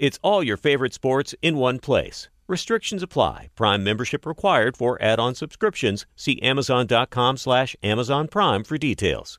It's all your favorite sports in one place. Restrictions apply. Prime membership required for add-on subscriptions. See Amazon.com slash Amazon Prime for details.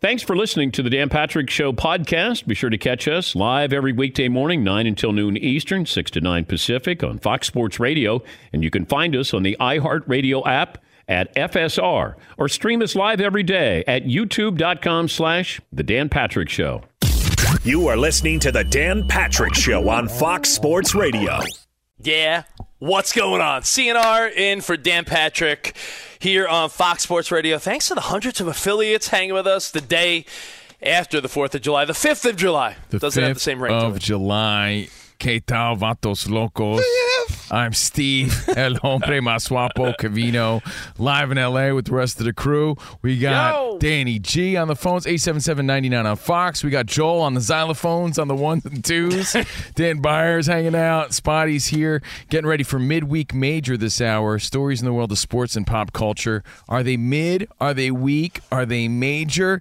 Thanks for listening to the Dan Patrick Show podcast. Be sure to catch us live every weekday morning, 9 until noon Eastern, 6 to 9 Pacific on Fox Sports Radio. And you can find us on the iHeartRadio app at FSR or stream us live every day at youtube.com slash The Dan Patrick Show. You are listening to the Dan Patrick Show on Fox Sports Radio. Yeah, what's going on? CNR in for Dan Patrick here on Fox Sports Radio. Thanks to the hundreds of affiliates hanging with us the day after the 4th of July, the 5th of July. The Doesn't 5th have the same ring of. July. Que tal, vatos locos? I'm Steve, El Hombre Más Guapo Covino, live in LA with the rest of the crew. We got Yo! Danny G on the phones, 877-99 on Fox. We got Joel on the xylophones on the ones and twos. Dan Byers hanging out. Spotty's here, getting ready for midweek major this hour. Stories in the world of sports and pop culture. Are they mid? Are they weak? Are they major?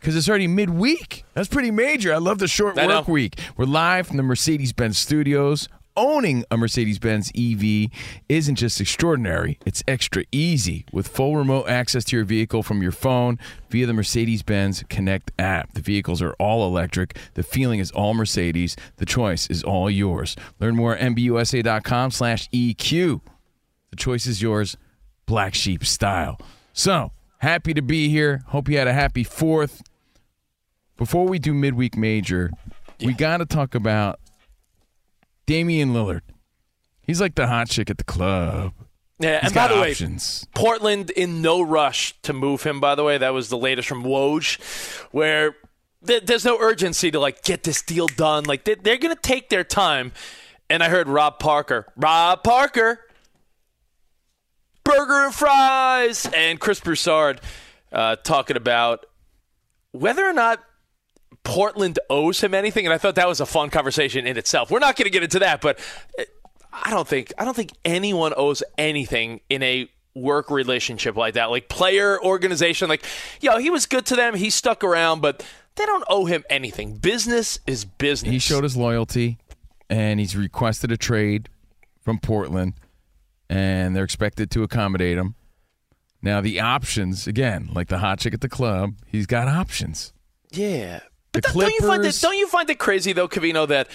Because it's already midweek. That's pretty major. I love the short I know. work week. We're live from the Mercedes Benz studios. Owning a Mercedes Benz EV isn't just extraordinary, it's extra easy with full remote access to your vehicle from your phone via the Mercedes Benz Connect app. The vehicles are all electric, the feeling is all Mercedes, the choice is all yours. Learn more at MBUSA.com slash EQ. The choice is yours, black sheep style. So, happy to be here. Hope you had a happy fourth. Before we do midweek major, we got to talk about Damian Lillard. He's like the hot chick at the club. Yeah, He's and by the way. Portland in no rush to move him. By the way, that was the latest from Woj, where th- there's no urgency to like get this deal done. Like they- they're gonna take their time. And I heard Rob Parker, Rob Parker, burger and fries, and Chris Broussard uh, talking about whether or not Portland owes him anything. And I thought that was a fun conversation in itself. We're not going to get into that, but uh, I don't think I don't think anyone owes anything in a work relationship like that. Like player organization, like yo, he was good to them. He stuck around, but they don't owe him anything. Business is business. He showed his loyalty, and he's requested a trade from Portland, and they're expected to accommodate him. Now, the options, again, like the hot chick at the club, he's got options. Yeah. The But don't- don't you find it don't you find it crazy though, Covino, that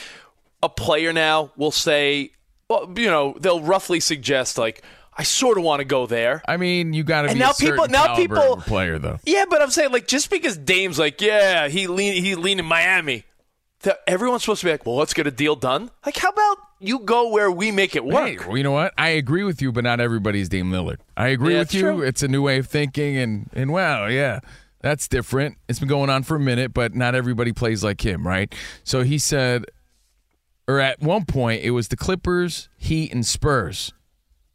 a player now will say well, you know, they'll roughly suggest like, I sort of want to go there. I mean, you got to be now a people- now people- player, though. Yeah, but I'm saying like just because Dame's like, yeah, he lean he lean in Miami, everyone's supposed to be like, well, let's get a deal done. Like, how about you go where we make it work? Hey, well, you know what? I agree with you, but not everybody's Dame Lillard. I agree Yeah, with you. true. It's a new way of thinking, and and wow, yeah, that's different. It's been going on for a minute, but not everybody plays like him, right? So he said, or at one point, it was the Clippers, Heat, and Spurs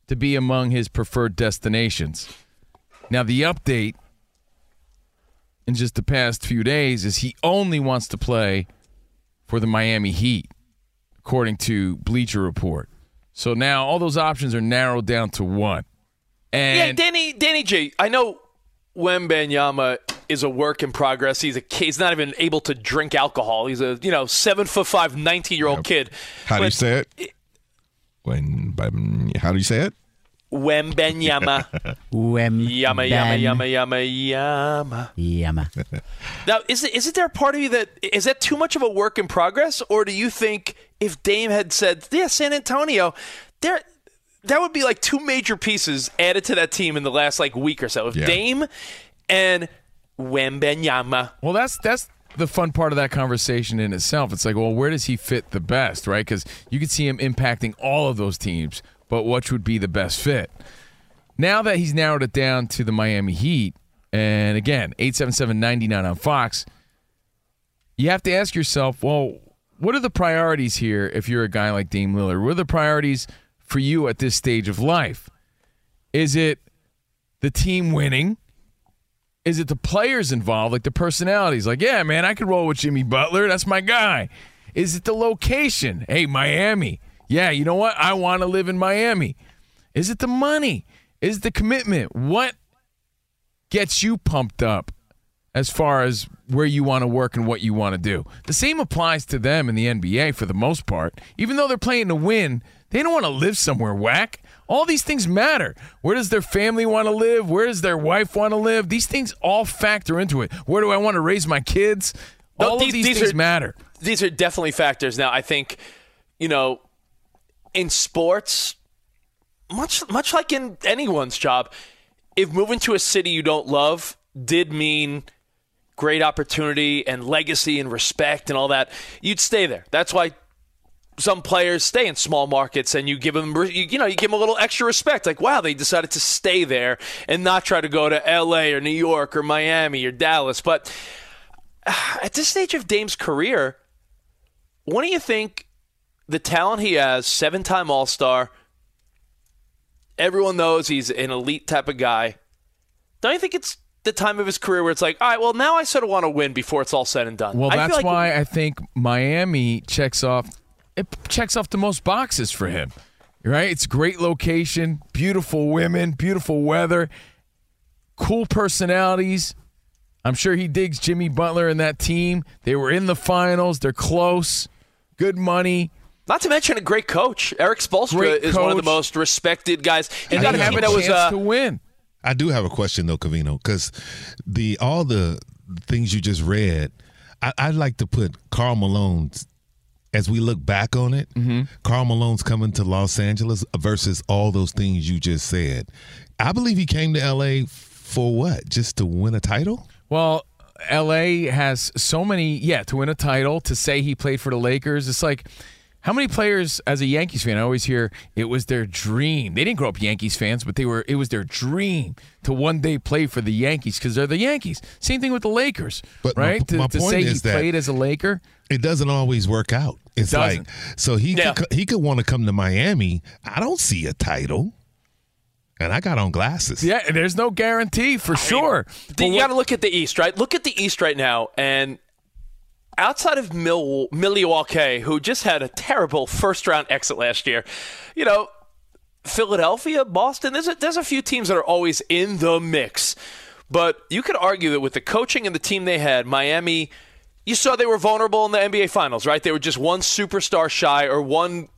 to be among his preferred destinations. Now the update in just the past few days is he only wants to play for the Miami Heat, according to Bleacher Report. So now all those options are narrowed down to one. And yeah, Danny, Danny G. I know Wembanyama is a work in progress. He's a he's not even able to drink alcohol. He's a you know seven foot five, 19 year old kid. How do you But say it? When? How do you say it? Wembanyama, Wem yama yama yama yama yama. yama. Now, is it, isn't there a part of you that is that too much of a work in progress, or do you think if Dame had said, "Yeah, San Antonio," there that would be like two major pieces added to that team in the last like week or so. If Yeah. Dame and Wembanyama, Well, that's that's the fun part of that conversation in itself. It's like, well, where does he fit the best, right? Because you could see him impacting all of those teams, but which would be the best fit? Now that he's narrowed it down to the Miami Heat, and again, 877-99 on Fox, you have to ask yourself, well, what are the priorities here if you're a guy like Dame Lillard? What are the priorities for you at this stage of life? Is it the team winning? Is it the players involved, like the personalities? Like, yeah, man, I could roll with Jimmy Butler. That's my guy. Is it the location? Hey, Miami. Yeah, you know what? I want to live in Miami. Is it the money? Is it the commitment? What gets you pumped up as far as where you want to work and what you want to do? The same applies to them in the NBA for the most part. Even though they're playing to win, they don't want to live somewhere whack. All these things matter. Where does their family want to live? Where does their wife want to live? These things all factor into it. Where do I want to raise my kids? No, All these- of these, these things are- matter. these are definitely factors. Now, I think, you know, in sports, much much like in anyone's job, if moving to a city you don't love did mean great opportunity and legacy and respect and all that, you'd stay there. That's why some players stay in small markets and you give them you, know you give them a little extra respect. Like wow they decided to stay there and not try to go to LA or New York or Miami or Dallas. But at this stage of Dame's career what do you think the talent he has seven-time all-star everyone knows he's an elite type of guy. Don't you think it's the time of his career where it's like all right well now I sort of want to win before it's all said and done. Well, I feel that's like why I think Miami checks off it checks off the most boxes for him. Right? It's great location, beautiful women, beautiful weather, cool personalities. I'm sure he digs Jimmy Butler and that team. They were in the finals. They're close. Good money. Not to mention a great coach. Erik Spoelstra Great is one of the most respected guys. He got they a have a that was chance uh, to win. I do have a question though, Covino, because the all the things you just read, I, I'd like to put Karl Malone's as we look back on it. Mm-hmm. Karl Malone's coming to Los Angeles versus all those things you just said. I believe he came to L.A. for what? Just to win a title? Well, LA has so many, yeah, to win a title, to say he played for the Lakers. It's like, how many players as a Yankees fan? I always hear it was their dream. They didn't grow up Yankees fans, but they were. It was their dream to one day play for the Yankees because they're the Yankees. Same thing with the Lakers, But my- right? to my to point say he played as a Laker, It doesn't always work out. It's doesn't. like so he Yeah. could, he could want to come to Miami. I don't see a title, and I got on glasses. yeah. and There's no guarantee for sure. the- you what- got to look at the East, right? Look at the East right now, and outside of Mil- Milwaukee, who just had a terrible first round exit last year, you know, Philadelphia, Boston. There's a, there's a few teams that are always in the mix, but you could argue that with the coaching and the team they had, Miami. You saw they were vulnerable in the NBA Finals, right? They were just one superstar shy or one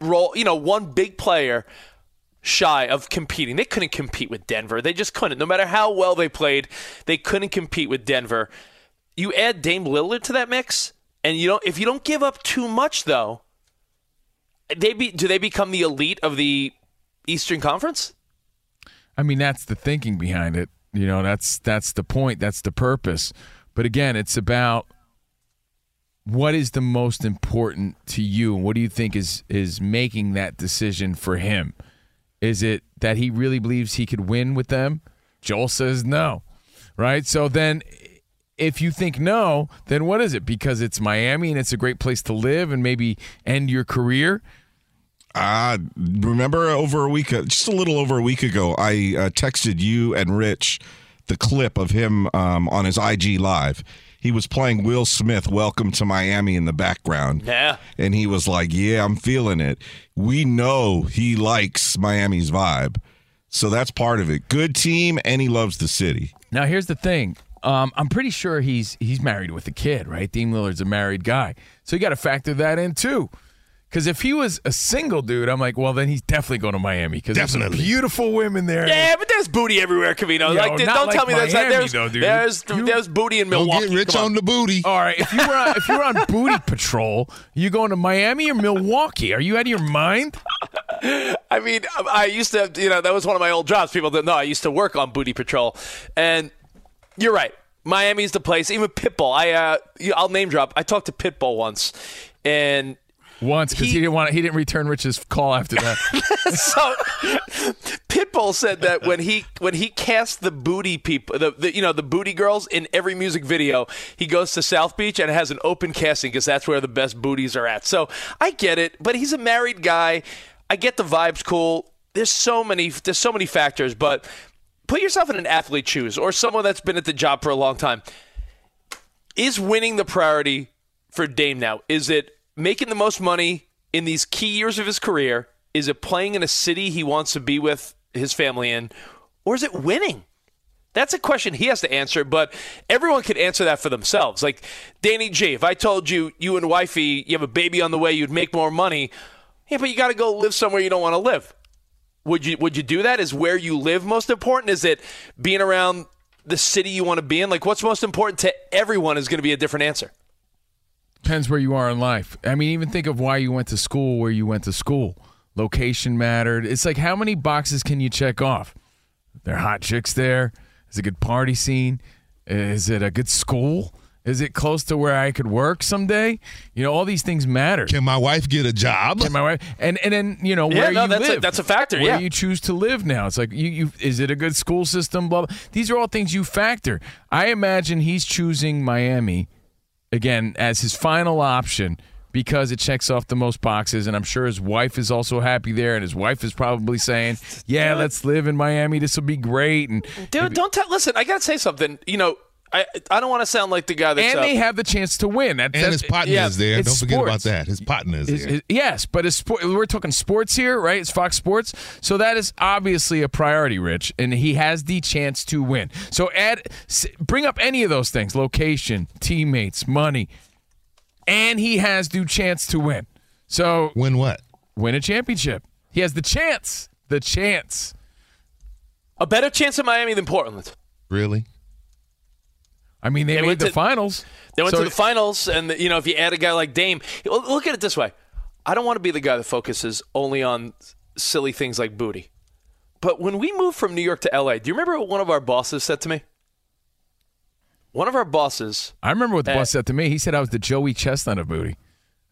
role, you know, one big player shy of competing. They couldn't compete with Denver. They just couldn't. No matter how well they played, they couldn't compete with Denver. You add Dame Lillard to that mix, and you don't if you don't give up too much though, they be do they become the elite of the Eastern Conference? I mean, that's the thinking behind it. You know, that's that's the point. That's the purpose. But again, it's about what is the most important to you, and what do you think is is making that decision for him? Is it that he really believes he could win with them? Joel says no, right? So then, if you think no, then what is it? Because it's Miami and it's a great place to live and maybe end your career. Uh, remember over a week, just a little over a week ago, I uh, texted you and Rich the clip of him um, on his IG live. He was playing Will Smith, Welcome to Miami, in the background. Yeah. And he was like, Yeah, I'm feeling it. We know he likes Miami's vibe. So that's part of it. Good team, and he loves the city. Now here's the thing. Um, I'm pretty sure he's he's married with a kid, right? Dame Lillard's a married guy, so you got to factor that in too. Because if he was a single dude, I'm like, well, then he's definitely going to Miami because there's some Definitely. beautiful women there. Yeah, but there's booty everywhere, Cavino. Yo, like, not don't like tell me there's not. Miami, There's, though, dude. there's, You- there's booty in Don't Milwaukee. get rich Come on the booty. All right, if you were on, if you were on booty patrol, you going to Miami or Milwaukee? Are you out of your mind? I mean, I used to, you know, that was one of my old jobs. People didn't know I used to work on Booty Patrol, and you're right. Miami's the place. Even Pitbull. I, uh, you- I'll name drop. I talked to Pitbull once, and Once because he, He- didn't want he didn't return Rich's call after that. so Pitbull said that when he when he cast the booty people, the, the you know the booty girls in every music video, he goes to South Beach and has an open casting because that's where the best booties are at. So I get it, but he's a married guy. I get the vibes cool. There's so many there's so many factors, but put yourself in an athlete's shoes or someone that's been at the job for a long time. Is winning the priority for Dame now? Is it making the most money in these key years of his career? Is it playing in a city he wants to be with his family in? Or is it winning? That's a question he has to answer, but everyone can answer that for themselves. Like Danny G, if I told you you and wifey you have a baby on the way, you'd make more money. Yeah, but you got to go live somewhere you don't want to live. Would you would you do that? Is where you live most important? Is it being around the city you want to be in? Like what's most important to everyone is going to be a different answer. Depends where you are in life. I mean, even think of why you went to school where you went to school. Location mattered. It's like how many boxes can you check off? There are hot chicks there. Is it a good party scene? Is it a good school? Is it close to where I could work someday? You know, all these things matter. Can my wife get a job? Can my wife and and then you know Yeah, where no, you that's a- live. that's a factor, Where yeah. you choose to live now. It's like you, you is it a good school system? Blah, blah. These are all things you factor. I imagine he's choosing Miami again as his final option because it checks off the most boxes, and I'm sure his wife is also happy there, and his wife is probably saying, "Yeah, let's live in Miami. This will be great." And Dude, don't tell. Listen, I gotta say something. You know, I I don't want to sound like the guy that's and uh, they have the chance to win. That, and that's- his partner yeah, is there. Don't forget about that. His partner is Is- there. is- yes, but it's sport, we're talking sports here, right? It's Fox Sports, so that is obviously a priority, Rich, and he has the chance to win. So add, bring up any of those things: location, teammates, money, and he has the chance to win. So Win what? win a championship. He has the chance, the chance. a better chance in Miami than Portland. Really? I mean, they They made the to- finals. They went So- to the finals, and you know, if you add a guy like Dame, look at it this way: I don't want to be the guy that focuses only on silly things like booty. But when we moved from New York to LA, do you remember what one of our bosses said to me? One of our bosses. I remember what the Uh, boss said to me. He said I was the Joey Chestnut of booty.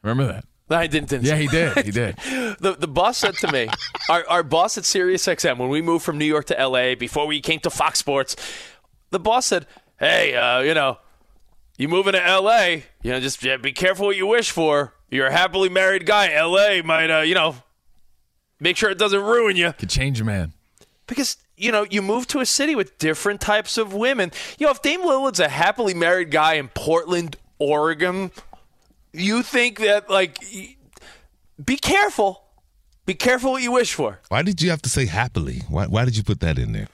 Remember that? I didn't. didn't Yeah, he did. He did. The the boss said to me, our our boss at SiriusXM when we moved from New York to LA before we came to Fox Sports, the boss said, "Hey, uh, you know, you moving to LA, you know, just yeah, be careful what you wish for. You're a happily married guy. LA might, uh, you know, make sure it doesn't ruin you Could change a man. because." You know, you move to a city with different types of women. You know, if Dame Lillard's a happily married guy in Portland, Oregon, you think that like, be careful, be careful what you wish for. Why did you have to say happily? Why, why did you put that in there?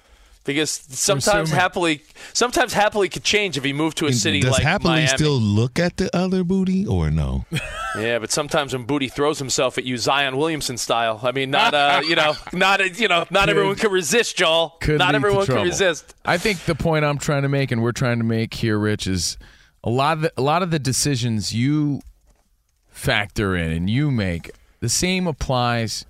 Because sometimes assuming- happily sometimes happily could change if he moved to a city like that. Does like happily Miami. still look at the other booty or no? yeah, but sometimes when Booty throws himself at you, Zion Williamson style. I mean, not uh, you know, not uh, you know, not everyone can resist, Joel. could not everyone can resist. I think the point I'm trying to make, and we're trying to make here, Rich, is a lot of the, a lot of the decisions you factor in and you make. The same applies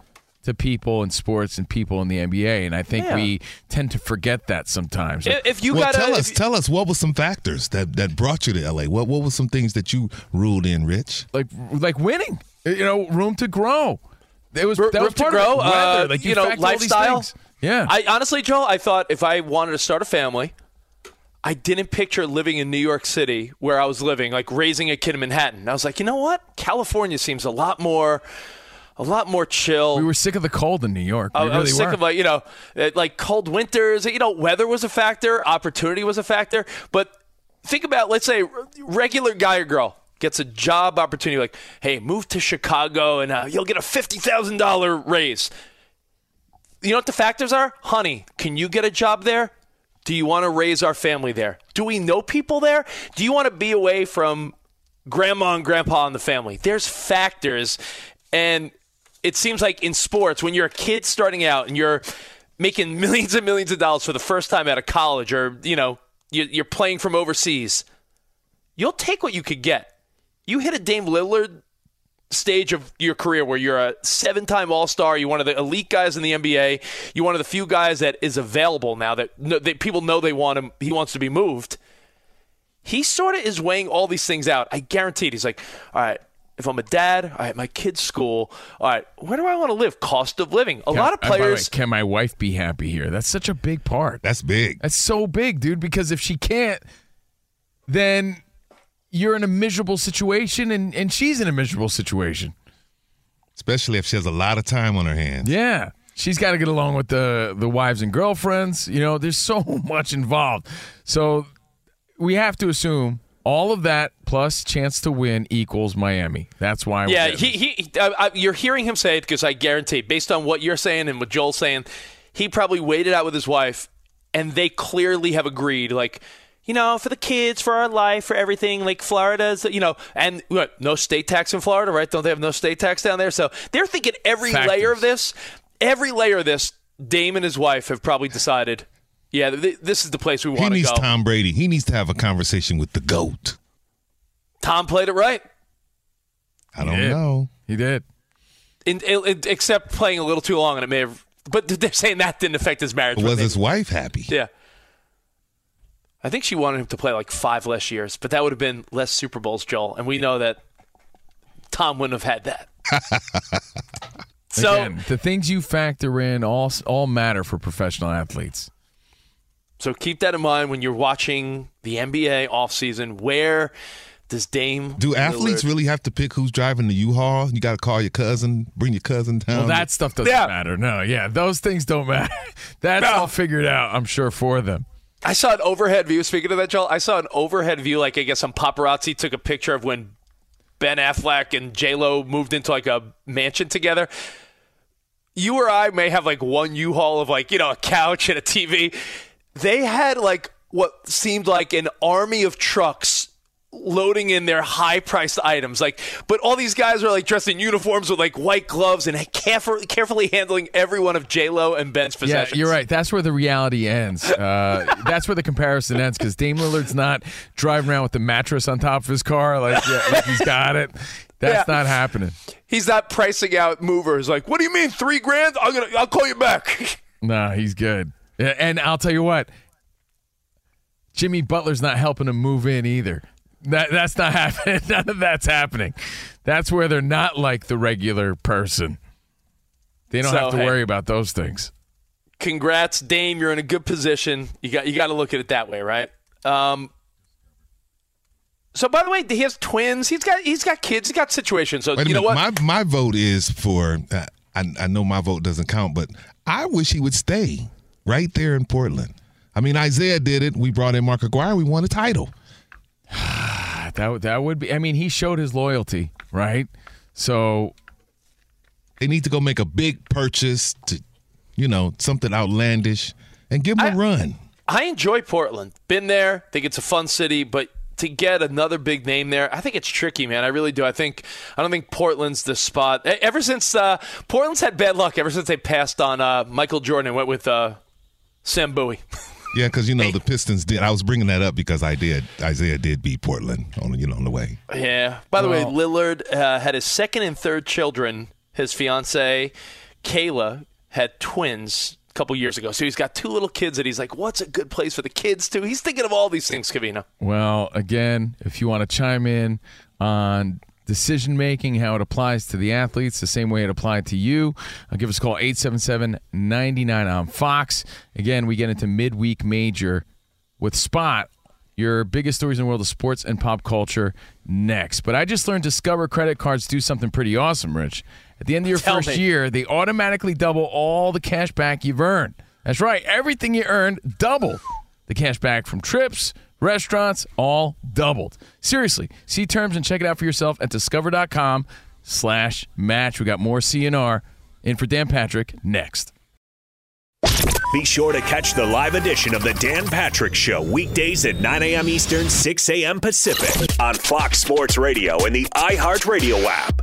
to people in sports and people in the NBA, and I think Yeah. we tend to forget that sometimes. If if you well, got tell a, us, tell us what were some factors that, that brought you to LA? What what were some things that you ruled in, Rich? like like winning, you know, room to grow. It was room that was to part grow, of it. Weather, uh, like you know, factor lifestyle. Yeah, I honestly, Joel, I thought if I wanted to start a family, I didn't picture living in New York City where I was living, like raising a kid in Manhattan. I was like, you know what? California seems a lot more, a lot more chill. we were sick of the cold in New York. We I, really I was sick were. of like you know, like cold winters. You know, weather was a factor, opportunity was a factor, but think about, let's say, regular guy or girl gets a job opportunity, like, hey, move to Chicago and uh, you'll get a $50,000 raise. You know what the factors are? Honey, can you get a job there? Do you want to raise our family there? Do we know people there? Do you want to be away from grandma and grandpa and the family? There's factors. And it seems like in sports, when you're a kid starting out and you're making millions and millions of dollars for the first time out of college or, you know, you're playing from overseas, you'll take what you could get. You hit a Dame Lillard stage of your career where you're a seven time All Star, you're one of the elite guys in the NBA, you're one of the few guys that is available now that, that people know they want him, he wants to be moved. He sort of is weighing all these things out. I guarantee it. He's like, all right, if I'm a dad, all right, my kid's school, all right, where do I want to live? Cost of living. A Can- lot of by the way, players. can my wife be happy here? That's such a big part. That's big. That's so big, dude. Because if she can't, then you're in a miserable situation, and and she's in a miserable situation. Especially if she has a lot of time on her hands. Yeah. She's got to get along with the the wives and girlfriends. You know, there's so much involved. So we have to assume all of that plus chance to win equals Miami. That's why. we're Yeah, he, he uh, uh, you're hearing him say it because I guarantee, based on what you're saying and what Joel's saying, he probably waited out with his wife, and they clearly have agreed, like, you know, for the kids, for our life, for everything, like Florida's, you know, and what, no state tax in Florida, right? Don't they have no state tax down there? So they're thinking every Factors. layer of this, every layer of this, Dame and his wife have probably decided, yeah, th- this is the place we want to go. He needs. Tom Brady. He needs to have a conversation with the GOAT. Tom played it right. I don't did. know. He did. In, in, except playing a little too long, and it may have. But they're saying that didn't affect his marriage. Was his wife happy? Yeah. I think she wanted him to play like five less years, but that would have been less Super Bowls, Joel. And we know that Tom wouldn't have had that. so, Again, the things you factor in all all matter for professional athletes. so keep that in mind when you're watching the NBA offseason. Where does Dame Do athletes Lillard- really have to pick who's driving the U-Haul? You got to call your cousin, bring your cousin down. Well, that stuff doesn't Yeah. matter. No, yeah, those things don't matter. That's all figured out, I'm sure, for them. I saw an overhead view. Speaking of that, Joel, I saw an overhead view. Like I guess some paparazzi took a picture of when Ben Affleck and J Lo moved into like a mansion together. You or I may have like one U-Haul of like you know a couch and a TV. They had like what seemed like an army of trucks loading in their high-priced items. Like, but all these guys are like dressed in uniforms with like white gloves and carefully, carefully handling every one of J Lo and Ben's possessions. Yeah, you're right. That's where the reality ends. Uh, that's where the comparison ends because Dame Lillard's not driving around with the mattress on top of his car like, yeah, like he's got it. That's Yeah. not happening. He's not pricing out movers. Like, what do you mean three grand? I'm gonna, I'll call you back. nah, he's good. And I'll tell you what, Jimmy Butler's not helping him move in either. That that's not happening. None of that's happening. That's where they're not like the regular person. They don't So, have to hey. worry about those things. Congrats, Dame. You're in a good position. You got, you got to look at it that way, right? Um. So, by the way, he has twins. He's got, he's got kids. He's got situations. So, Wait a you know what? My my vote is for. Uh, I, I know my vote doesn't count, but I wish he would stay right there in Portland. I mean, Isaiah did it. We brought in Mark Aguirre. We won a title. That would- that would be. I mean, he showed his loyalty, right? So They need to go make a big purchase to, you know, something outlandish, and give him a I- run. I enjoy Portland. Been there. Think it's a fun city, but to get another big name there, I think it's tricky, man. I really do. I think I don't think Portland's the spot. Ever since uh, Portland's had bad luck, ever since they passed on uh, Michael Jordan and went with uh, Sam Bowie. Yeah, because you know the Pistons did. I was bringing that up because I did. Isaiah did beat Portland on you know on the way. Yeah. By the way, Lillard uh, had his second and third children. His fiance, Kayla, had twins a couple years ago. So he's got two little kids that he's like, what's a good place for the kids to? He's thinking of all these things, Covino. Well, again, if you want to chime in on decision making, how it applies to the athletes, the same way it applied to you, uh, give us a call 877 99 on Fox. Again, we get into midweek major with Spot. Your biggest stories in the world of sports and pop culture next. But I just learned Discover credit cards do something pretty awesome, Rich. At the end of your Tell first me. year, they automatically double all the cash back you've earned. That's right. Everything you earned, double the cash back from trips, restaurants, all doubled. Seriously, see terms and check it out for yourself at discover.com slash match. We got more CNR in for Dan Patrick next. Be sure to catch the live edition of the Dan Patrick Show weekdays at 9 a.m. Eastern, 6 a.m. Pacific on Fox Sports Radio and the iHeartRadio app.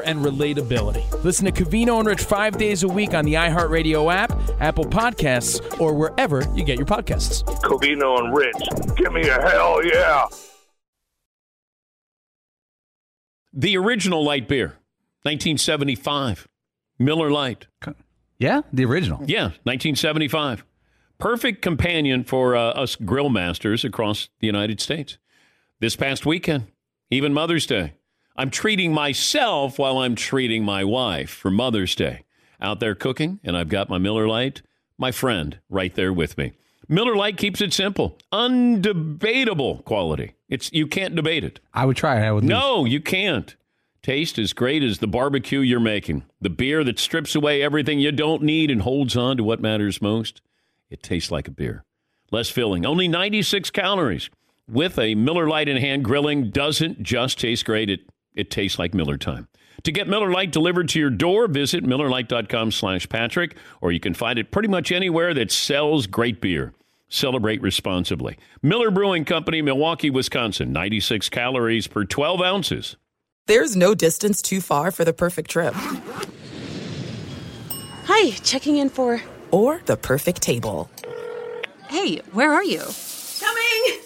and relatability. Listen to Covino and Rich five days a week on the iHeartRadio app, Apple Podcasts, or wherever you get your podcasts. Covino and Rich, give me a hell yeah. The original light beer, 1975. Miller Lite. Yeah, the original. Yeah, 1975. Perfect companion for uh, us grill masters across the United States. This past weekend, even Mother's Day, I'm treating myself while I'm treating my wife for Mother's Day. Out there cooking, and I've got my Miller Lite, my friend, right there with me. Miller Lite keeps it simple, undebatable quality. It's you can't debate it. I would try it. I would. No, you can't. Taste as great as the barbecue you're making. The beer that strips away everything you don't need and holds on to what matters most. It tastes like a beer. Less filling, only 96 calories. With a Miller Lite in hand, grilling doesn't just taste great, it, it tastes like Miller time. To get Miller Lite delivered to your door, visit MillerLite.com slash Patrick, or you can find it pretty much anywhere that sells great beer. Celebrate responsibly. Miller Brewing Company, Milwaukee, Wisconsin, 96 calories per 12 ounces. There's no distance too far for the perfect trip. Hi, checking in for. Or the perfect table. Hey, where are you? Coming!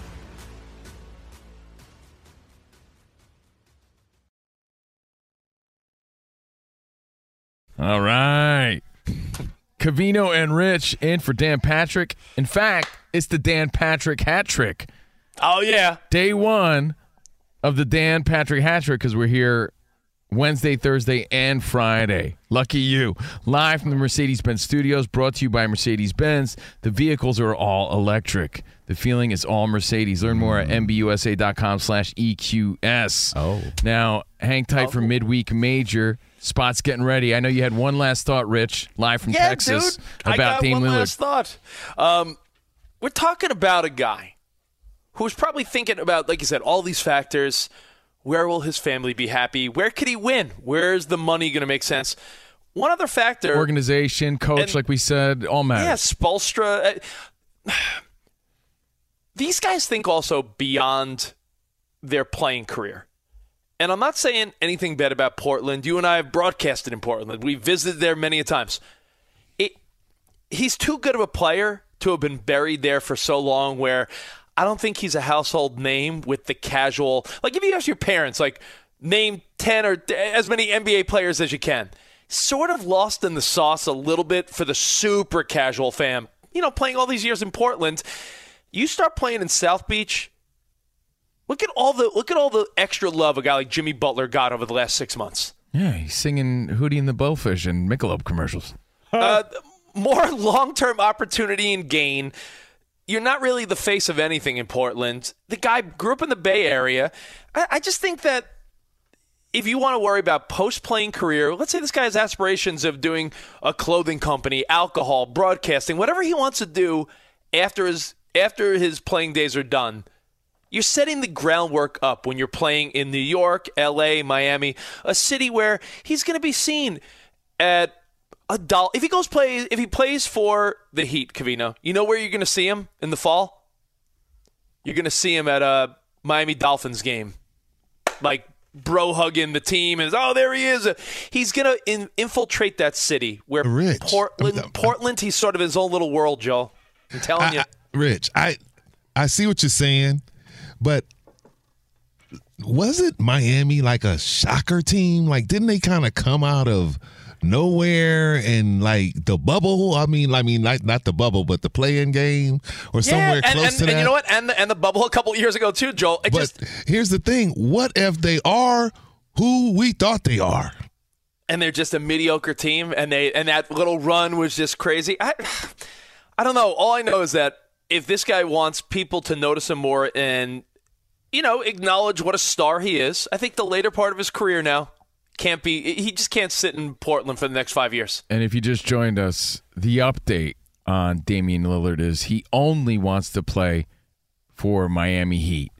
All right. Covino and Rich in for Dan Patrick. In fact, it's the Dan Patrick hat trick. Oh, yeah. Day one of the Dan Patrick hat trick because we're here Wednesday, Thursday, and Friday. Lucky you. Live from the Mercedes Benz studios, brought to you by Mercedes Benz. The vehicles are all electric. The feeling is all Mercedes. Learn more at mbusa.com slash EQS. Oh. Now, hang tight for oh. midweek major. Spot's getting ready. I know you had one last thought, Rich, live from yeah, Texas, dude. about I got one Lillard. last thought. Um, we're talking about a guy who's probably thinking about, like you said, all these factors. Where will his family be happy? Where could he win? Where's the money going to make sense? One other factor. Organization, coach, And- like we said, all matters. Yeah, Spoelstra. uh, These guys think also beyond their playing career. And I'm not saying anything bad about Portland. You and I have broadcasted in Portland. We visited there many a times. It, he's too good of a player to have been buried there for so long where I don't think he's a household name with the casual. Like if you ask your parents, like name 10 or as many NBA players as you can. Sort of lost in the sauce a little bit for the super casual fan. You know, playing all these years in Portland, you start playing in South Beach, Look at all the look at all the extra love a guy like Jimmy Butler got over the last six months. Yeah, he's singing Hootie and the Blowfish and Michelob commercials. uh, more long term opportunity and gain. You're not really the face of anything in Portland. The guy grew up in the Bay Area. I, I just think that if you want to worry about post playing career, let's say this guy has aspirations of doing a clothing company, alcohol, broadcasting, whatever he wants to do after his after his playing days are done. You're setting the groundwork up when you're playing in New York, LA, Miami, a city where he's going to be seen at a dollar. If he goes play, if he plays for the Heat, Covino, you know where you're going to see him in the fall. You're going to see him at a Miami Dolphins game, like bro hugging the team, and oh, there he is. He's going to in, infiltrate that city where Rich. Portland, Portland, he's sort of his own little world, Joe. I'm telling I- you. I- Rich, I I see what you're saying, but was it Miami like a shocker team? Like, didn't they kind of come out of nowhere and like the bubble? I mean, I mean, not not the bubble, but the play-in game or somewhere and, close and, to and that. And you know what? And the, and the bubble a couple years ago too, Joel. It but just here's the thing: what if they are who we thought they are? and they're just a mediocre team, and they and that little run was just crazy. I I don't know. All I know is that if this guy wants people to notice him more and you know acknowledge what a star he is, I think the later part of his career now can't be. He just can't sit in Portland for the next five years. And if you just joined us, the update on Damian Lillard is he only wants to play for Miami Heat,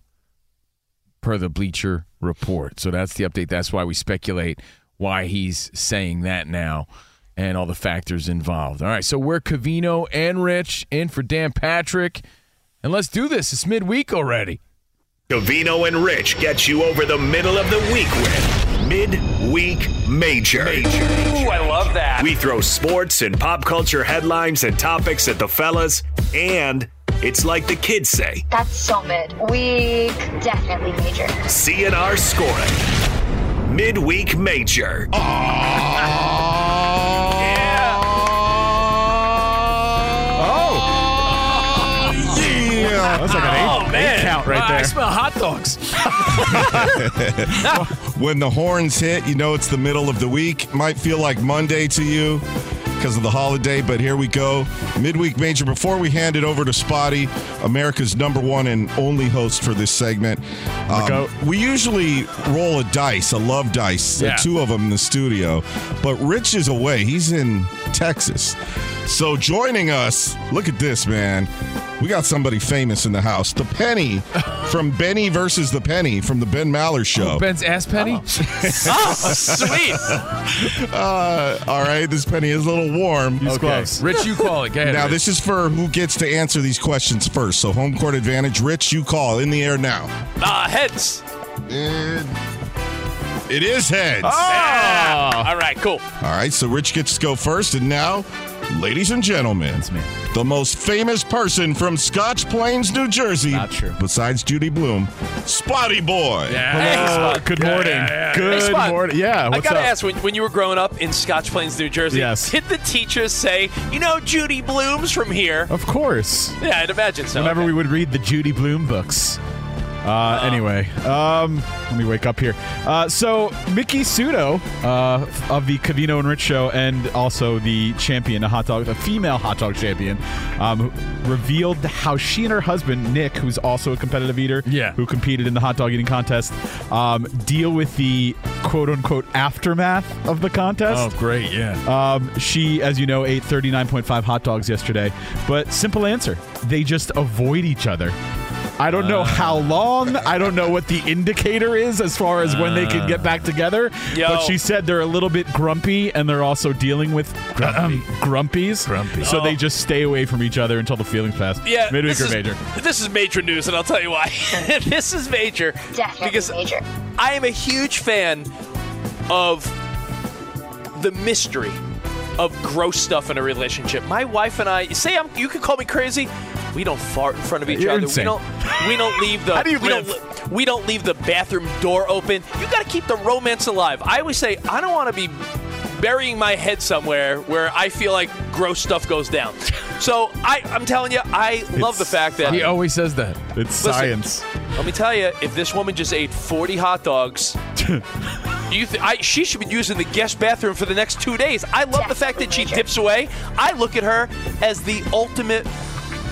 per the Bleacher Report. So that's the update. That's why we speculate why he's saying that now and all the factors involved. All right, so we're Covino and Rich in for Dan Patrick. And let's do this. It's midweek already. Covino and Rich get you over the middle of the week with Midweek Major. Ooh, I love that. We throw sports and pop culture headlines and topics at the fellas, and it's like the kids say That's so mid. Week definitely major. CNR scoring. Midweek Major. Yeah. That's like an eight, Oh, man. eight count right there. I smell hot dogs. when the horns hit, you know it's the middle of the week. Might feel like Monday to you because of the holiday, but here we go. Midweek Major. Before we hand it over to Spotty, America's number one and only host for this segment, um, we usually roll a dice, a love dice, Yeah. two of them in the studio. But Rich is away. He's in Texas. So joining us, look at this, man. We got somebody famous in the house. The Penny from Benny versus the Penny from the Ben Maller Show. Ben's ass penny? oh, sweet. Uh, all right, this penny is a little warm. He's close. Rich, you call it. Go ahead, Now, Rich. this is for who gets to answer these questions first. So, home court advantage. Rich, you call in the air now. Uh, heads. And it is heads. Yeah. All right, cool. All right, so Rich gets to go first. And now, ladies and gentlemen, That's me. the most famous person from Scotch Plains, New Jersey, Not true. besides Judy Blume, Spotty Boy. Hey, Hello. Spot. Good morning. Good Hey, Spot. morning. Yeah. I gotta up? ask, when, when you were growing up in Scotch Plains, New Jersey, Yes. did the teachers say, you know, Judy Blume's from here? Of course. Yeah, I'd imagine so. Whenever Okay. we would read the Judy Blume books. Uh, Anyway, um, let me wake up here. Uh, so Miki Sudo uh, of the Cavino and Rich show, and also the champion, a hot dog, a female hot dog champion, um, revealed how she and her husband Nick, who's also a competitive eater, Yeah. who competed in the hot dog eating contest, um, deal with the quote unquote aftermath of the contest. Oh, great. Yeah. Um, she, as you know, ate 39.5 hot dogs yesterday. But simple answer they just avoid each other. I don't know how long. I don't know what the indicator is as far as when they can get back together. Yo. But she said they're a little bit grumpy and they're also dealing with um, grumpies. Grumpy. So Oh. they just stay away from each other until the feelings pass. Yeah, Midweek this or is, major. This is major news, and I'll tell you why. this is major Definitely because major. I am a huge fan of the mystery of gross stuff in a relationship. My wife and I say I'm. You could call me crazy. We don't fart in front of each You're other. insane. We don't. We don't leave the. How do you we live? Don't, we don't leave the bathroom door open. You got to keep the romance alive. I always say I don't want to be burying my head somewhere where I feel like gross stuff goes down. So I, I'm telling you, I love the fact that He always says that. It's Listen, science. Let me tell you, if this woman just ate 40 hot dogs, you th- I, she should be using the guest bathroom for the next two days. I love the fact that she dips away. I look at her as the ultimate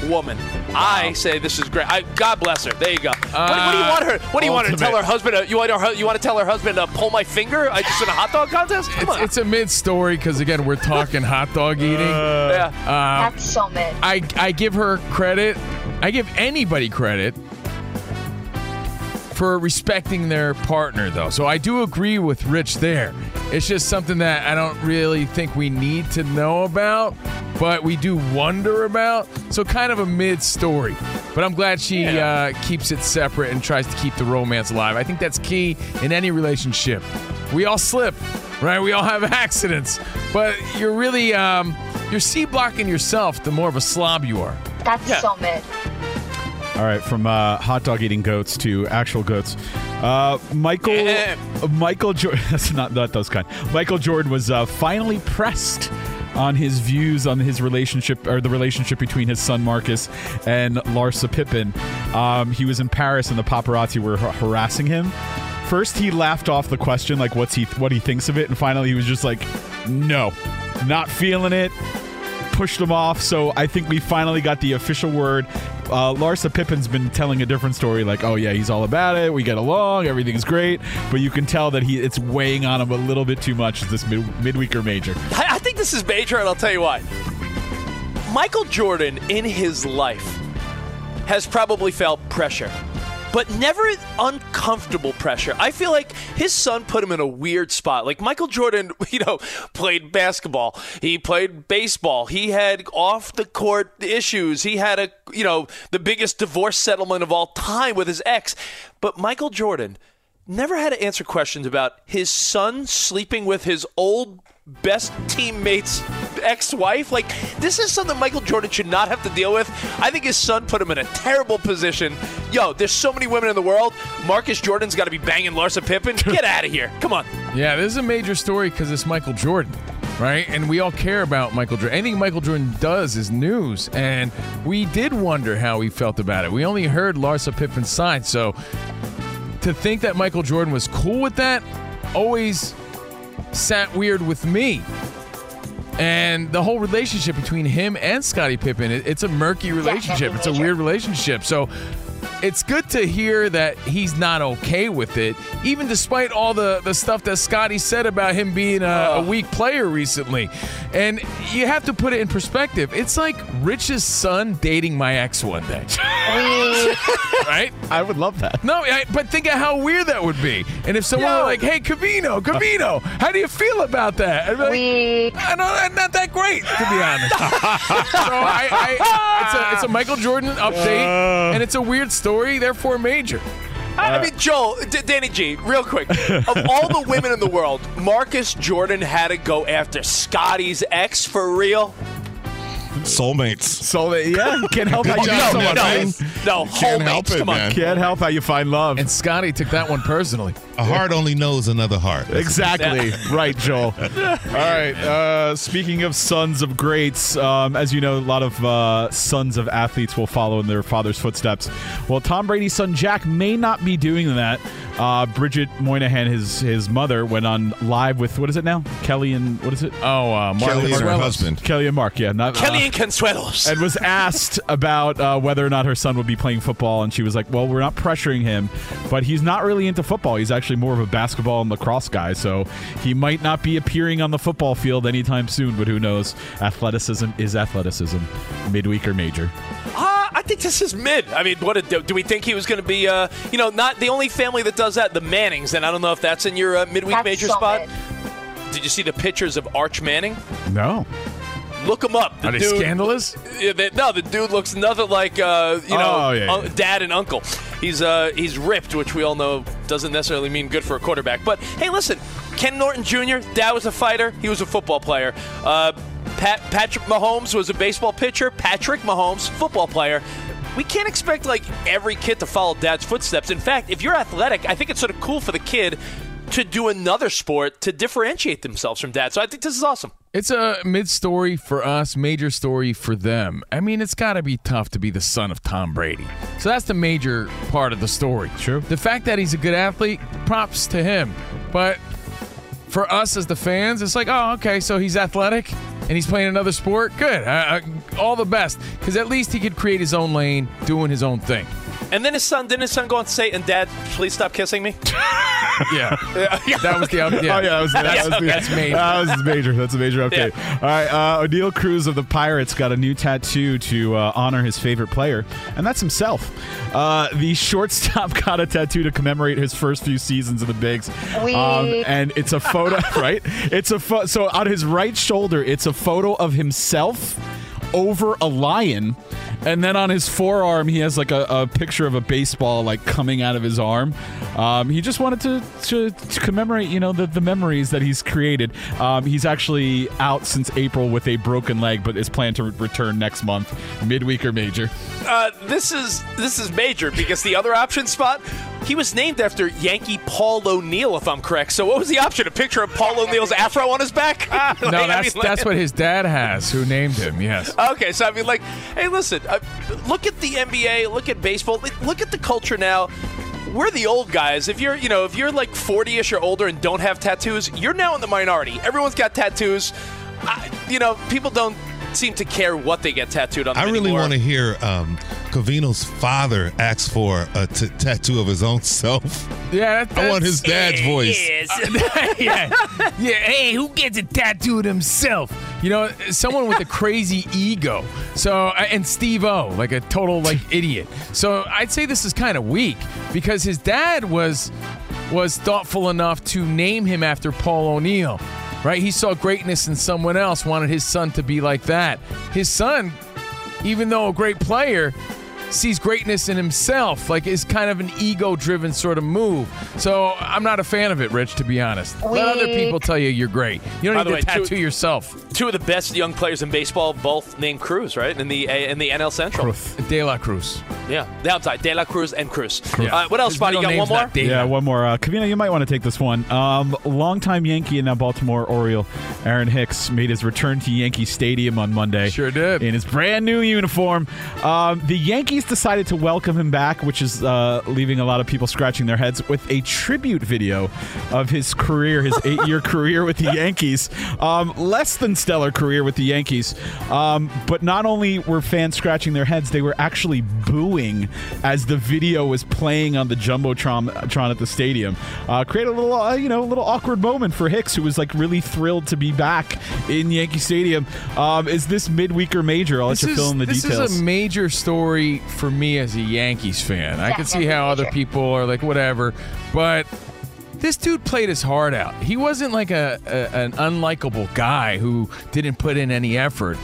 woman. I say this is great. I, God bless her. There you go. what, what do you want her? What do you want her to tell her husband? Uh, you want her? You want to tell her husband to pull my finger? I just in a hot dog contest? Come It's, on. it's a mid story because again we're talking hot dog uh, eating. yeah. Uh, That's so mid. I I give her credit. I give anybody credit for respecting their partner, though. So I do agree with Rich there. It's just something that I don't really think we need to know about, but we do wonder about. So kind of a mid story. But I'm glad she uh, keeps it separate and tries to keep the romance alive. I think that's key in any relationship. We all slip, right? We all have accidents, but you're really um, you're C blocking yourself. The more of a slob you are. That's so mid. All right, from uh, hot dog eating goats to actual goats. Uh, Michael. Michael Jordan. That's not not those kind. Michael Jordan was uh, finally pressed on his views on his relationship or the relationship between his son Marcus and Larsa Pippen. Um, he was in Paris and the paparazzi were har- harassing him. First, he laughed off the question, like what's he what he thinks of it, and finally he was just like, "No, not feeling it." pushed them off. So I think we finally got the official word. Uh, Larsa Pippen's been telling a different story, like, "Oh yeah, he's all about it. We get along. Everything's great." But you can tell that he it's weighing on him a little bit too much. This mid- midweeker major. I, I think this is major, and I'll tell you why. Michael Jordan in his life has probably felt pressure, but never uncomfortable pressure. I feel like his son put him in a weird spot. Like Michael Jordan, you know, played basketball, he played baseball, he had off the court issues, he had a, you know, the biggest divorce settlement of all time with his ex. But Michael Jordan never had to answer questions about his son sleeping with his old best teammate's ex-wife? Like this is something michael jordan should not have to deal with. I think his son put him in a terrible position. Yo there's so many women in the world. Marcus jordan's got to be banging larsa pippen. Get out of here. Come on. Yeah, this is a major story because it's Michael Jordan, right? And we all care about Michael Jordan. Anything Michael Jordan does is news, and we did wonder how he felt about it. We only heard Larsa Pippen's side, so to think that Michael Jordan was cool with that always sat weird with me. And the whole relationship between him and Scottie Pippen, it- it's a murky relationship. It's a weird relationship. So it's good to hear that he's not okay with it, even despite all the, the stuff that Scottie said about him being a, a weak player recently. And you have to put it in perspective. It's like Rich's son dating my ex one day. Oh, right? I would love that. No, I, but think of how weird that would be. And if someone were like, "Hey, Covino, Covino, how do you feel about that?" I'd be like, "I don't, not that great, to be honest." so I, I, it's a, it's a Michael Jordan update, uh. and it's a weird story, therefore major. I I mean, Joel, D- Danny G, real quick. of all the women in the world, Marcus Jordan had to go after Scottie's ex for real. Soulmates. Soulmate. yeah, can't help how you Good meet job, someone. no, right? no, Can't help homies, it, come on. man. Can't help how you find love. And Scottie took that one personally. A heart only knows another heart. Exactly. right, Joel. All right. Uh, speaking of sons of greats, um, as you know, a lot of uh, sons of athletes will follow in their father's footsteps. Well, Tom Brady's son Jack may not be doing that. Uh, Bridget Moynahan, his his mother, went on live with what is it now? Kelly and what is it? Oh, uh, Mark Kelly and her Consuelos. husband. Kelly and Mark. Yeah, not Kelly and Consuelos. and was asked about uh, whether or not her son would be playing football, and she was like, "Well, we're not pressuring him, but he's not really into football. He's actually more of a basketball and lacrosse guy, so he might not be appearing on the football field anytime soon. But who knows? Athleticism is athleticism, midweek or major. Uh, I think this is mid. I mean, what a, do, do we think he was going to be, uh, you know, not the only family that does that, the Mannings, and I don't know if that's in your uh, midweek That's major so spot. mid. Did you see the pictures of Arch Manning? No, Look him up. The Are they dude, scandalous? Yeah, they, no, the dude looks nothing like uh, you know Oh, yeah, yeah. dad and uncle. He's uh, he's ripped, which we all know doesn't necessarily mean good for a quarterback. But hey, listen, Ken Norton Jr. Dad was a fighter. He was a football player. Uh, Pat, Patrick Mahomes was a baseball pitcher. Patrick Mahomes, football player. We can't expect like every kid to follow dad's footsteps. In fact, if you're athletic, I think it's sort of cool for the kid to do another sport to differentiate themselves from dad. So I think this is awesome. It's a mid story for us, major story for them. I mean, it's got to be tough to be the son of Tom Brady. So that's the major part of the story. True. The fact that he's a good athlete, props to him. But for us as the fans, it's like, oh, okay, so he's athletic and he's playing another sport. Good. Uh, uh, all the best. Because at least he could create his own lane, doing his own thing. And then his son, didn't his son go on to say, and dad, please stop kissing me? yeah. That was the yeah. Oh yeah, that was, that that's, was the, that's major. That was major. That's a major update. All right, uh, Oneil Cruz of the Pirates got a new tattoo to uh, honor his favorite player, and that's himself. Uh, the shortstop got a tattoo to commemorate his first few seasons of the bigs, um, and it's a photo. right? It's a pho- so on his right shoulder, it's a photo of himself over a lion. And then on his forearm, he has like a, a picture of a baseball like coming out of his arm. Um, he just wanted to, to, to commemorate, you know, the, the memories that he's created. Um, he's actually out since April with a broken leg, but is planned to re- return next month, midweek or major. Uh, this is this is major because the other option spot, he was named after Yankee Paul O'Neill, if I'm correct. So what was the option? A picture of Paul O'Neill's afro on his back? Like, No, I that's mean, like- that's what his dad has, who named him. Yes. Okay, so I mean, like, hey, listen, uh, look at the NBA, look at baseball, look at the culture now. We're the old guys. If you're, you know, if you're like 40ish or older and don't have tattoos, you're now in the minority. Everyone's got tattoos. I, you know, people don't seem to care what they get tattooed on. Them I really want to hear um, Covino's father ask for a t- tattoo of his own self. Yeah, I want his dad's voice. yeah. yeah. Hey, who gets a tattooed himself? You know, someone with a crazy ego. So, uh, and Steve O, like a total like idiot. So, I'd say this is kind of weak because his dad was was thoughtful enough to name him after Paul O'Neill. Right? He saw greatness in someone else, wanted his son to be like that. His son, even though a great player, sees greatness in himself, like is kind of an ego-driven sort of move. So I'm not a fan of it, Rich. To be honest, let other people tell you you're great. You don't the need way, to tattoo two- yourself. Two of the best young players in baseball, both named Cruz, right? In the in the NL Central. De La Cruz. Yeah, yeah, I'm De La Cruz and Cruz. Yeah. Uh, what else, His Spotty? You got one more? not Yeah, one more. Uh, Covino, you might want to take this one. Um, longtime Yankee and now Baltimore Oriole, Aaron Hicks made his return to Yankee Stadium on Monday. Sure did. In his brand new uniform. Um, the Yankees decided to welcome him back, which is uh, leaving a lot of people scratching their heads, with a tribute video of his career, his eight year career with the Yankees. Um, less than stellar career with the Yankees. Um, but not only were fans scratching their heads, they were actually booing as the video was playing on the jumbotron tron at the stadium. Uh, created a little, uh, you know, a little awkward moment for Hicks, who was like really thrilled to be back in Yankee Stadium. Um, is this midweek or major? I'll let you This fill is, in the this details. This is a major story for me as a Yankees fan. I can see how other people are like whatever, but this dude played his heart out. He wasn't like a, a an unlikable guy who didn't put in any effort.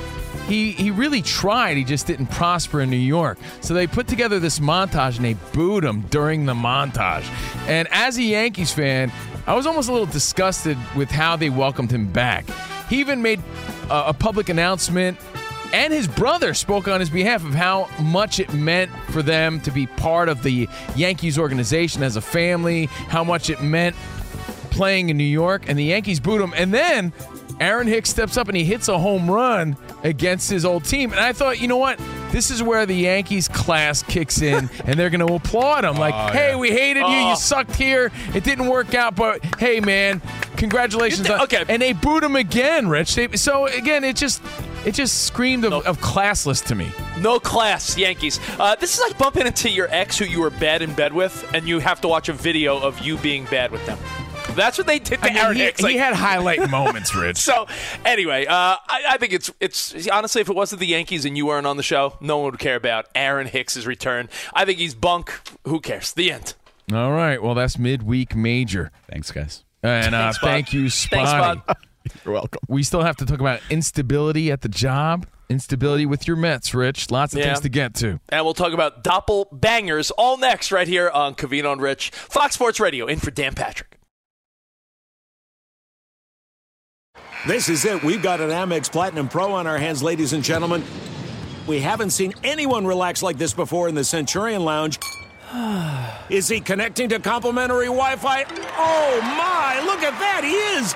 He he really tried. He just didn't prosper in New York. So they put together this montage and they booed him during the montage. And as a Yankees fan, I was almost a little disgusted with how they welcomed him back. He even made a, a public announcement and his brother spoke on his behalf of how much it meant for them to be part of the Yankees organization as a family, how much it meant playing in New York, and the Yankees boot him. And then Aaron Hicks steps up and he hits a home run against his old team. And I thought, you know what? This is where the Yankees class kicks in, and they're going to applaud him. Like, Oh, hey, yeah. we hated you. Oh. You sucked here. It didn't work out, but hey, man, congratulations. okay. And they boot him again, Rich. They, so again, it just it just screamed of, of classless to me. No class, Yankees. Uh, this is like bumping into your ex who you were bad in bed with, and you have to watch a video of you being bad with them. That's what they did to I mean, Aaron he, Hicks. he had highlight moments, Rich. So anyway, uh, I, I think it's it's honestly, if it wasn't the Yankees and you weren't on the show, no one would care about Aaron Hicks's return. I think he's bunk. Who cares? The end. All right. Well, that's midweek major. Thanks, guys. And uh, Thanks, thank you, Thanks, Spotty. Spot. You're welcome. We still have to talk about instability at the job, instability with your Mets, Rich. Lots of Yeah. things to get to. And we'll talk about doppelbangers all next right here on Covino and Rich, Fox Sports Radio. In for Dan Patrick. This is it. We've got an Amex Platinum Pro on our hands, ladies and gentlemen. We haven't seen anyone relax like this before in the Centurion Lounge. Is he connecting to complimentary Wi Fi? Oh my, look at that, he is!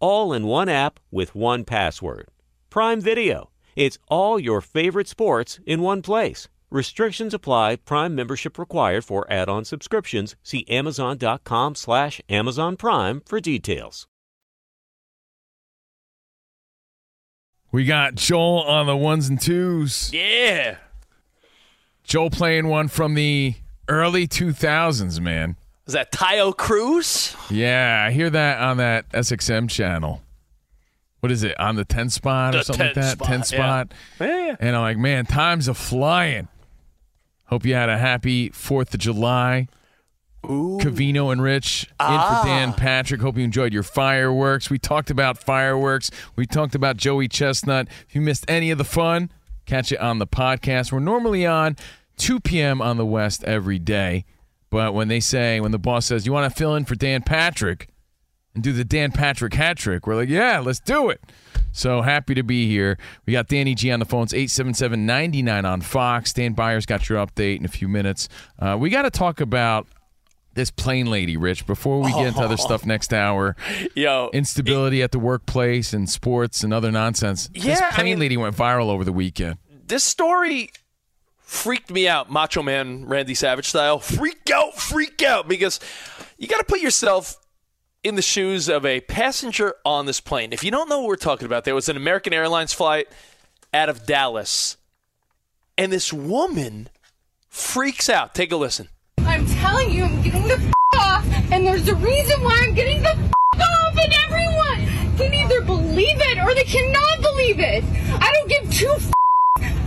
All in one app with one password. Prime Video. It's all your favorite sports in one place. Restrictions apply. Prime membership required for add-on subscriptions. See Amazon.com slash Amazon Prime for details. We got Joel on the ones and twos. Yeah. Joel playing one from the early 2000s, man. Is that Taio Cruz? Yeah, I hear that on that SXM channel. What is it on the 10 spot or The something like that? spot, 10 yeah. spot. Yeah. And I'm like, man, time's a flying. Hope you had a happy 4th of July. Ooh. Covino and Rich in Ah. for Dan Patrick. Hope you enjoyed your fireworks. We talked about fireworks. We talked about Joey Chestnut. If you missed any of the fun, catch it on the podcast. We're normally on 2 p.m. on the West every day. But when they say, when the boss says, you want to fill in for Dan Patrick and do the Dan Patrick hat trick, we're like, yeah, let's do it. So happy to be here. We got Danny G on the phones, 877 99 on Fox. Dan Byers got your update in a few minutes. Uh, we got to talk about this plane lady, Rich, before we get into other stuff next hour. Yo. Instability at the workplace and sports and other nonsense. this Yeah, I plane mean- lady went viral over the weekend. This story freaked me out, Macho Man Randy Savage style. Freak out, freak out, because you got to put yourself in the shoes of a passenger on this plane. If you don't know what we're talking about, there was an American Airlines flight out of Dallas, and this woman freaks out. Take a listen. I'm telling you, I'm getting the f- off, and there's a reason why I'm getting the f- off, and everyone can either believe it or they cannot believe it. I don't give two f-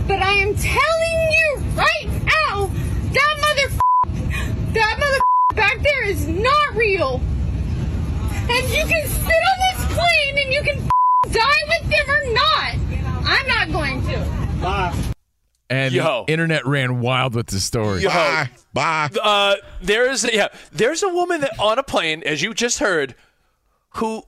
but I am telling you right now, that mother, that mother back there is not real. And you can sit on this plane and you can die with them or not. I'm not going to. Bye. And Yo. the internet ran wild with the story. Yo, Bye. Uh, there is yeah, there's a woman that on a plane, as you just heard, who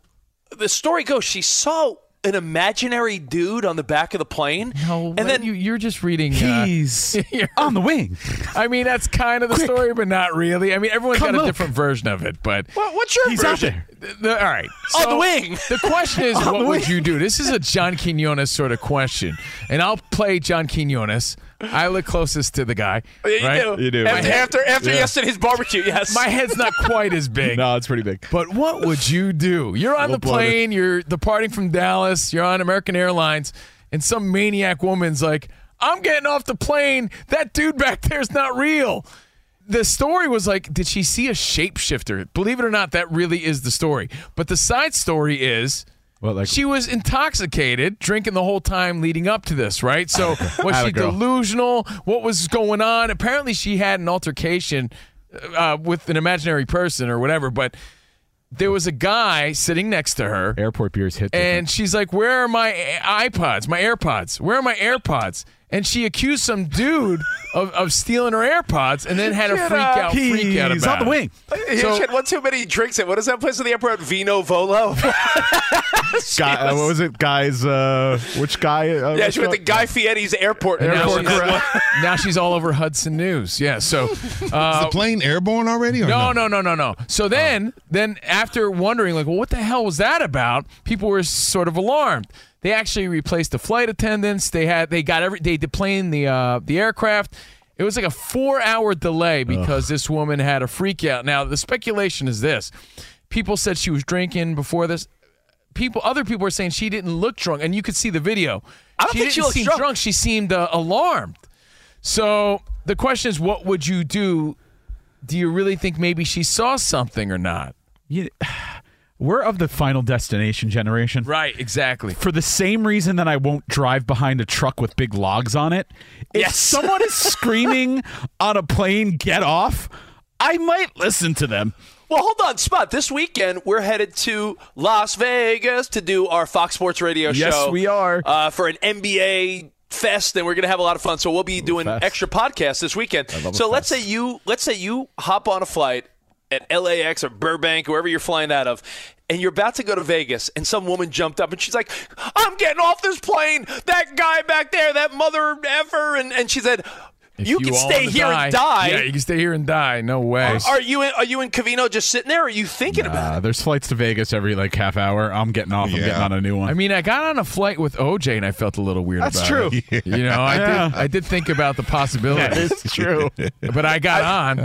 the story goes she saw an imaginary dude on the back of the plane. No, and then you, you're just reading. uh, He's you're- on the wing. I mean, that's kind of the story, but not really. I mean, everyone's Come got a different version of it, but what, what's your He's version? The- the- all right. On the wing. The question is, what would you do? This is a John Quinones sort of question, and I'll play John Quinones. I look closest to the guy. You right? do. You do. After My after, after Yeah. yesterday's barbecue, yes. My head's not quite as big. No, it's pretty big. But what would you do? You're on the Little bloated. plane, you're departing from Dallas, you're on American Airlines, and some maniac woman's like, I'm getting off the plane. That dude back there's not real. The story was like, did she see a shapeshifter? Believe it or not, that really is the story. But the side story is Well, like she was intoxicated, drinking the whole time leading up to this, right? So was she delusional? What was going on? Apparently, she had an altercation uh, with an imaginary person or whatever, but there was a guy sitting next to her. Airport beers hit. And she's like, "Where are my iPods? My AirPods? Where are my AirPods?" And she accused some dude of, of stealing her AirPods, and then had a freak up. out, freak out He's about on the wing. He So- had one too many drinks at what is that place in the airport? Vino Volo. Guy, uh, what was it, guys? Uh, which guy? Uh, yeah, she went to restaurant? Guy Fieri's airport. And now, Airport. she's, now she's all over Hudson News. Yeah. So uh, Is the plane airborne already? Or no, no, no, no, no, no. So then, then after wondering, like, well, what the hell was that about? People were sort of alarmed. They actually replaced the flight attendants. They had, they got every, they deplaned the uh, the aircraft. It was like a four-hour delay because this woman had a freak out. Now the speculation is this: people said she was drinking before this. People, other people were saying she didn't look drunk, and you could see the video. I don't she think she didn't looked drunk. drunk. She seemed uh, alarmed. So the question is, what would you do? Do you really think maybe she saw something or not? You- we're of the final destination generation. Right, exactly. For the same reason that I won't drive behind a truck with big logs on it. If Yes. someone is screaming on a plane, get off, I might listen to them. Well, hold on, Spot. This weekend, we're headed to Las Vegas to do our Fox Sports Radio Yes, show. Yes, we are. Uh, for an NBA fest, and we're going to have a lot of fun. So we'll be doing fest. extra podcasts this weekend. So let's say you let's say you hop on a flight at LAX or Burbank, wherever you're flying out of. And you're about to go to Vegas, and some woman jumped up and she's like, I'm getting off this plane. That guy back there, that mother effer. And, and she said, If You, can stay wanna here and die. Yeah, you can stay here and die. No way. Are you in, are you in Covino just sitting there? Or are you thinking about it? Uh, there's flights to Vegas every like half hour. I'm getting off. I'm getting on a new one. I mean, I got on a flight with OJ and I felt a little weird That's about true. it. You know, I Yeah. did. I did think about the possibility. that is true. but I got on.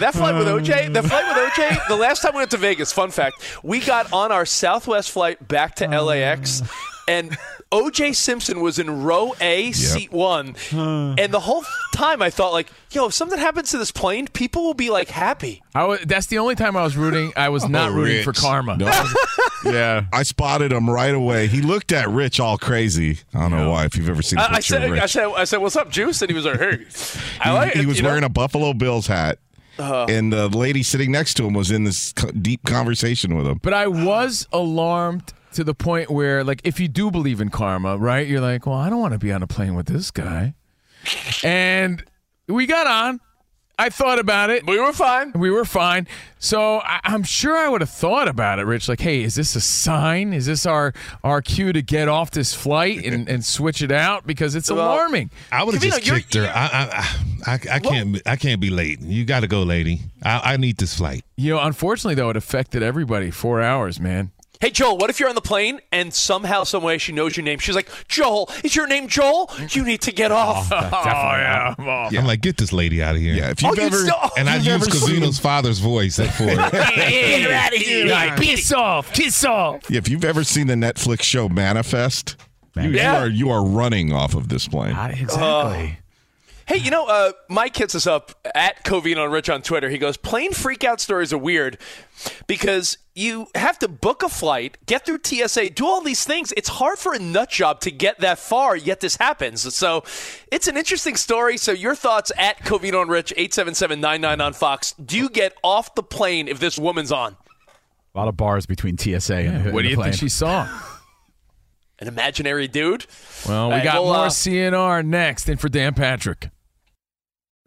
That flight with OJ, the flight with OJ, the last time we went to Vegas, fun fact, we got on our Southwest flight back to LAX, and OJ Simpson was in row A, seat one. And the whole time I thought, like, yo, if something happens to this plane, people will be like happy. I was, that's the only time I was rooting. I was not Oh, rooting for karma. No. Yeah. I spotted him right away. He looked at Rich all crazy. I don't know why. If you've ever seen a I, I picture said, of Rich, I said, I said, what's up, Juice? And he was like, hey, I he, like he was you know? wearing a Buffalo Bills hat, Uh-huh. and the lady sitting next to him was in this deep conversation with him. But I was alarmed to the point where, like, if you do believe in karma, right? You're like, well, I don't want to be on a plane with this guy. And we got on. I thought about it. We were fine. We were fine. So I, I'm sure I would have thought about it, Rich. Like, hey, is this a sign? Is this our our cue to get off this flight and, and switch it out? Because it's Well, alarming. I would have just you're- kicked her. I, I, I, I can't. I can't be late. You got to go, lady. I, I need this flight. You know, unfortunately, though, it affected everybody. Four hours, man. Hey, Joel, what if you're on the plane and somehow, some way, she knows your name? She's like, Joel, is your name Joel? You need to get oh, off. Oh, yeah. I'm like, get this lady out of here. Yeah, if oh, you've Oh, you ever still- oh, and I you've use ever Covino's father's voice at four. Get her out of here. Like, piss off, piss off. Yeah, if you've ever seen the Netflix show Manifest, you, you Yeah. are you are running off of this plane. exactly. Hey, you know, uh, Mike hits us up at Covino and Rich on Twitter. He goes, plane freakout stories are weird because you have to book a flight, get through TSA, do all these things. It's hard for a nut job to get that far, yet this happens. So it's an interesting story. So your thoughts at Covino and Rich, 877-99 on Fox. Do you get off the plane if this woman's on? A lot of bars between TSA and, and What do the you plane. think she saw? An imaginary dude? Well, we Hey, got we'll, more uh, CNR next. and for Dan Patrick.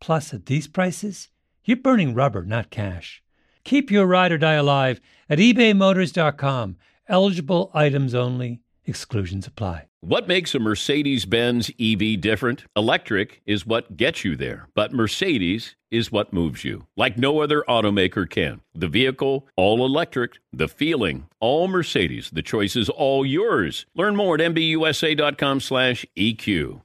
Plus, at these prices, you're burning rubber, not cash. Keep your ride or die alive at ebaymotors.com. Eligible items only, exclusions apply. What makes a Mercedes Benz EV different? Electric is what gets you there, but Mercedes is what moves you, like no other automaker can. The vehicle, all electric, the feeling, all Mercedes. The choice is all yours. Learn more at MBUSA.com slash EQ.